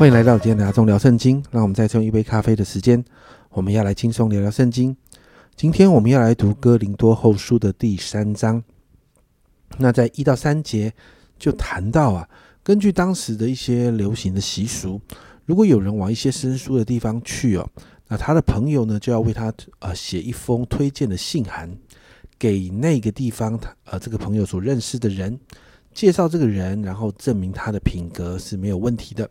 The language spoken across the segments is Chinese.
欢迎来到今天的阿忠聊圣经。让我们再用一杯咖啡的时间，我们要来轻松聊聊圣经。今天我们要来读哥林多后书的第三章。那在一到三节就谈到啊，根据当时的一些流行的习俗，如果有人往一些生疏的地方去哦，那他的朋友呢就要为他呃写一封推荐的信函，给那个地方他呃这个朋友所认识的人，介绍这个人，然后证明他的品格是没有问题的。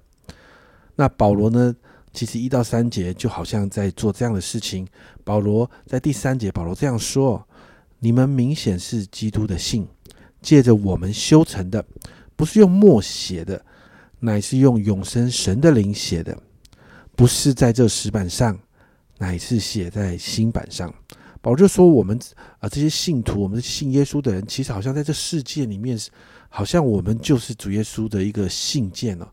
那保罗呢？其实一到三节就好像在做这样的事情。保罗在第三节，保罗这样说：“你们明显是基督的信，借着我们修成的，不是用墨写的，乃是用永生神的灵写的，不是在这石板上，乃是写在新板上。”保罗就说：“我们啊，这些信徒，我们信耶稣的人，其实好像在这世界里面，好像我们就是主耶稣的一个信件哦。”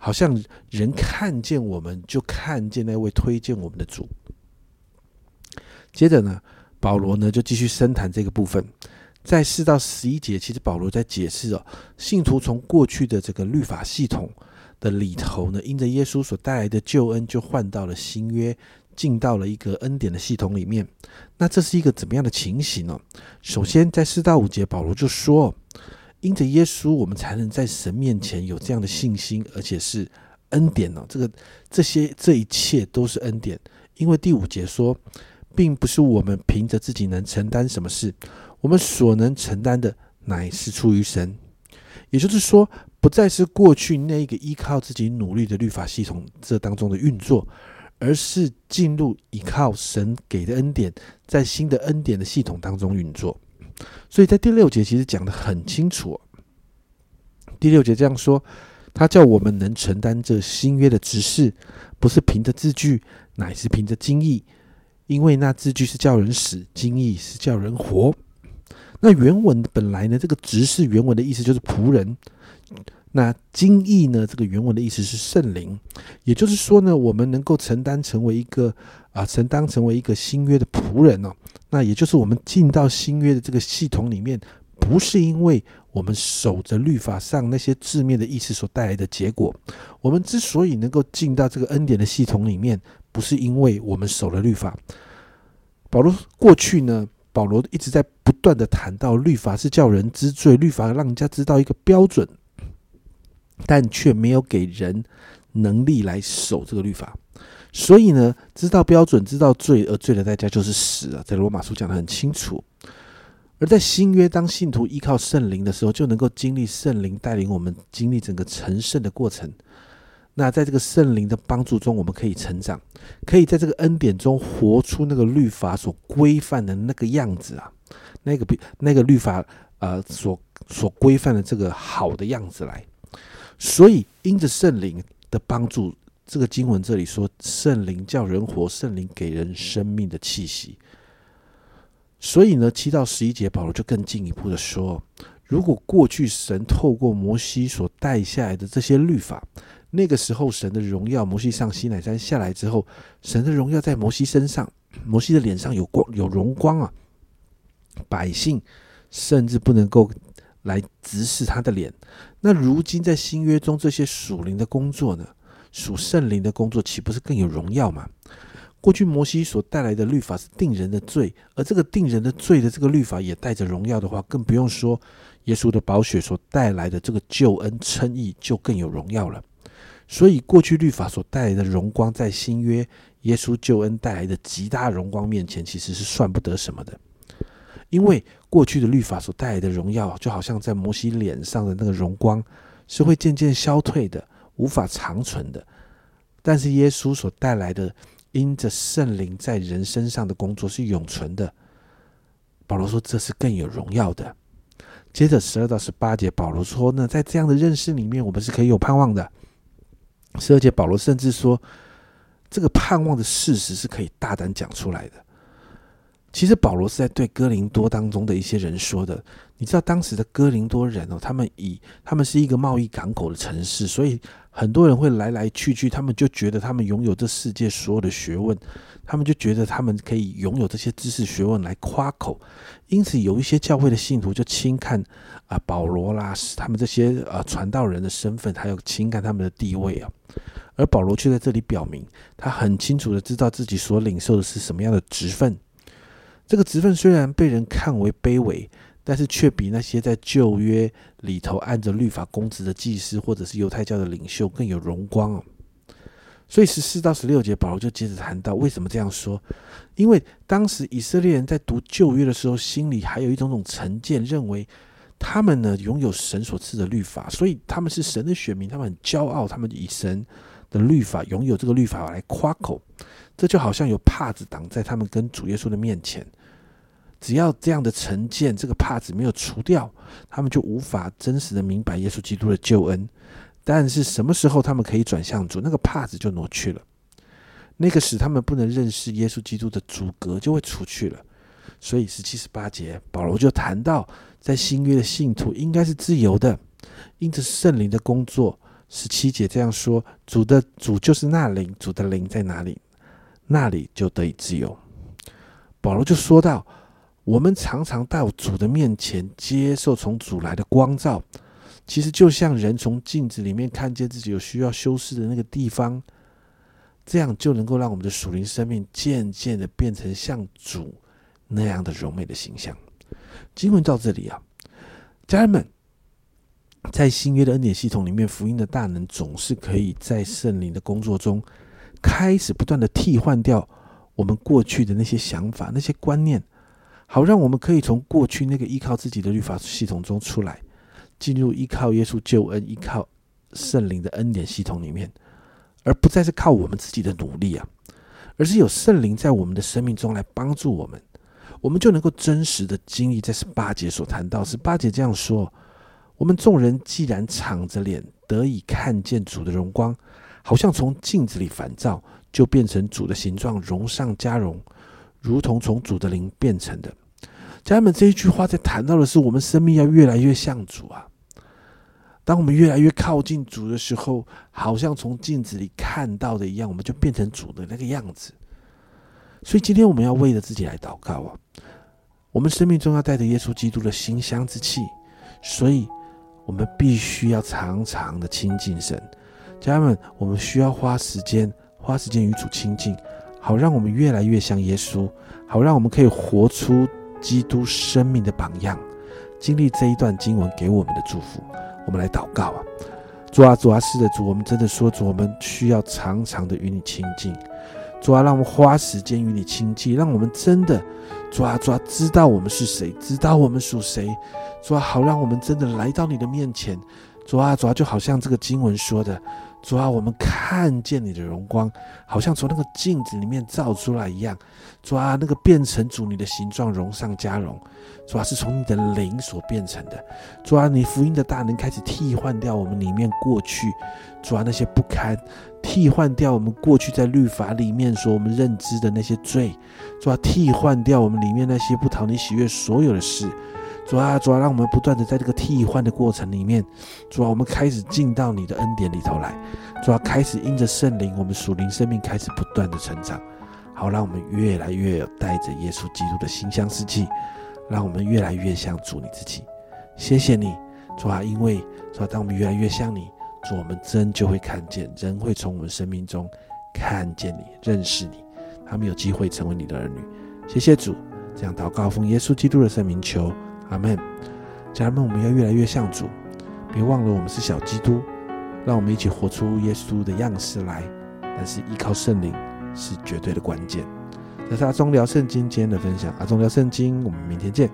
好像人看见我们，就看见那位推荐我们的主。接着呢，保罗呢就继续深谈这个部分，在四到十一节，其实保罗在解释哦，信徒从过去的这个律法系统的里头呢，因着耶稣所带来的救恩，就换到了新约，进到了一个恩典的系统里面。那这是一个怎么样的情形呢？首先，在四到五节，保罗就说。因着耶稣，我们才能在神面前有这样的信心，而且是恩典哦。这个这些这一切都是恩典。因为第五节说，并不是我们凭着自己能承担什么事，我们所能承担的乃是出于神。也就是说，不再是过去那个依靠自己努力的律法系统这当中的运作，而是进入依靠神给的恩典，在新的恩典的系统当中运作。所以在第六节其实讲得很清楚。第六节这样说：“他叫我们能承担这新约的指示，不是凭着字句，乃是凭着经意。因为那字句是叫人死，经意是叫人活。那原文本来呢，这个执事原文的意思就是仆人。那经义呢，这个原文的意思是圣灵。也就是说呢，我们能够承担成为一个啊，承担成为一个新约的仆人哦。”那也就是我们进到新约的这个系统里面，不是因为我们守着律法上那些字面的意思所带来的结果。我们之所以能够进到这个恩典的系统里面，不是因为我们守了律法。保罗过去呢，保罗一直在不断的谈到律法是叫人知罪，律法让人家知道一个标准，但却没有给人能力来守这个律法。所以呢，知道标准，知道罪，而罪的代价就是死啊！在罗马书讲的很清楚。而在新约，当信徒依靠圣灵的时候，就能够经历圣灵带领我们经历整个成圣的过程。那在这个圣灵的帮助中，我们可以成长，可以在这个恩典中活出那个律法所规范的那个样子啊，那个比那个律法呃所所规范的这个好的样子来。所以，因着圣灵的帮助。这个经文这里说，圣灵叫人活，圣灵给人生命的气息。所以呢，七到十一节，保罗就更进一步的说，如果过去神透过摩西所带下来的这些律法，那个时候神的荣耀，摩西上西乃山下来之后，神的荣耀在摩西身上，摩西的脸上有光有荣光啊，百姓甚至不能够来直视他的脸。那如今在新约中，这些属灵的工作呢？属圣灵的工作岂不是更有荣耀吗？过去摩西所带来的律法是定人的罪，而这个定人的罪的这个律法也带着荣耀的话，更不用说耶稣的宝血所带来的这个救恩称义就更有荣耀了。所以过去律法所带来的荣光，在新约耶稣救恩带来的极大荣光面前，其实是算不得什么的。因为过去的律法所带来的荣耀，就好像在摩西脸上的那个荣光，是会渐渐消退的。无法长存的，但是耶稣所带来的，因着圣灵在人身上的工作是永存的。保罗说这是更有荣耀的。接着十二到十八节，保罗说呢，在这样的认识里面，我们是可以有盼望的。十二节，保罗甚至说，这个盼望的事实是可以大胆讲出来的。其实保罗是在对哥林多当中的一些人说的。你知道当时的哥林多人哦，他们以他们是一个贸易港口的城市，所以很多人会来来去去，他们就觉得他们拥有这世界所有的学问，他们就觉得他们可以拥有这些知识学问来夸口。因此，有一些教会的信徒就轻看啊保罗啦，他们这些呃传道人的身份，还有轻看他们的地位啊。而保罗却在这里表明，他很清楚的知道自己所领受的是什么样的职分。这个职分虽然被人看为卑微，但是却比那些在旧约里头按着律法公职的祭司或者是犹太教的领袖更有荣光哦。所以十四到十六节，保罗就接着谈到为什么这样说。因为当时以色列人在读旧约的时候，心里还有一种种成见，认为他们呢拥有神所赐的律法，所以他们是神的选民，他们很骄傲，他们以神的律法拥有这个律法来夸口。这就好像有帕子挡在他们跟主耶稣的面前，只要这样的成见，这个帕子没有除掉，他们就无法真实的明白耶稣基督的救恩。但是什么时候他们可以转向主，那个帕子就挪去了，那个使他们不能认识耶稣基督的阻隔就会除去了。所以十七十八节，保罗就谈到，在新约的信徒应该是自由的，因着圣灵的工作。十七节这样说：主的主就是那灵，主的灵在哪里，那里就得以自由。保罗就说到，我们常常到主的面前，接受从主来的光照。其实就像人从镜子里面看见自己有需要修饰的那个地方，这样就能够让我们的属灵生命渐渐的变成像主那样的柔美的形象。经文到这里啊，家人们，在新约的恩典系统里面，福音的大能总是可以在圣灵的工作中开始不断的替换掉我们过去的那些想法、那些观念，好让我们可以从过去那个依靠自己的律法系统中出来。进入依靠耶稣救恩、依靠圣灵的恩典系统里面，而不再是靠我们自己的努力啊，而是有圣灵在我们的生命中来帮助我们，我们就能够真实的经历在十八节所谈到。十八节这样说：我们众人既然敞着脸得以看见主的荣光，好像从镜子里反照，就变成主的形状，荣上加荣，如同从主的灵变成的。家人们，这一句话在谈到的是，我们生命要越来越像主啊。当我们越来越靠近主的时候，好像从镜子里看到的一样，我们就变成主的那个样子。所以，今天我们要为了自己来祷告啊。我们生命中要带着耶稣基督的馨香之气，所以我们必须要常常的亲近神。家人们，我们需要花时间，花时间与主亲近，好让我们越来越像耶稣，好让我们可以活出。基督生命的榜样，经历这一段经文给我们的祝福，我们来祷告啊！主啊，主啊，是的，主，我们真的说，主，我们需要常常的与你亲近。主啊，让我们花时间与你亲近，让我们真的，主啊，主啊，知道我们是谁，知道我们属谁。主啊，好让我们真的来到你的面前。主啊，主啊，就好像这个经文说的。主啊，我们看见你的荣光，好像从那个镜子里面照出来一样。主啊，那个变成主你的形状，荣上加荣。主啊，是从你的灵所变成的。主啊，你福音的大能开始替换掉我们里面过去，主啊那些不堪，替换掉我们过去在律法里面所我们认知的那些罪。主啊，替换掉我们里面那些不讨你喜悦所有的事。主啊，主啊，让我们不断的在这个替换的过程里面，主啊，我们开始进到你的恩典里头来。主啊，开始因着圣灵，我们属灵生命开始不断的成长。好，让我们越来越有带着耶稣基督的馨香之气，让我们越来越像主你自己。谢谢你，主啊，因为主啊，当我们越来越像你，主我们真就会看见，人会从我们生命中看见你，认识你，他们有机会成为你的儿女。谢谢主，这样祷告奉耶稣基督的圣名求。阿门，家人们，我们要越来越像主，别忘了我们是小基督，让我们一起活出耶稣的样式来。但是依靠圣灵是绝对的关键。这是阿忠聊圣经今天的分享，阿忠聊圣经，我们明天见。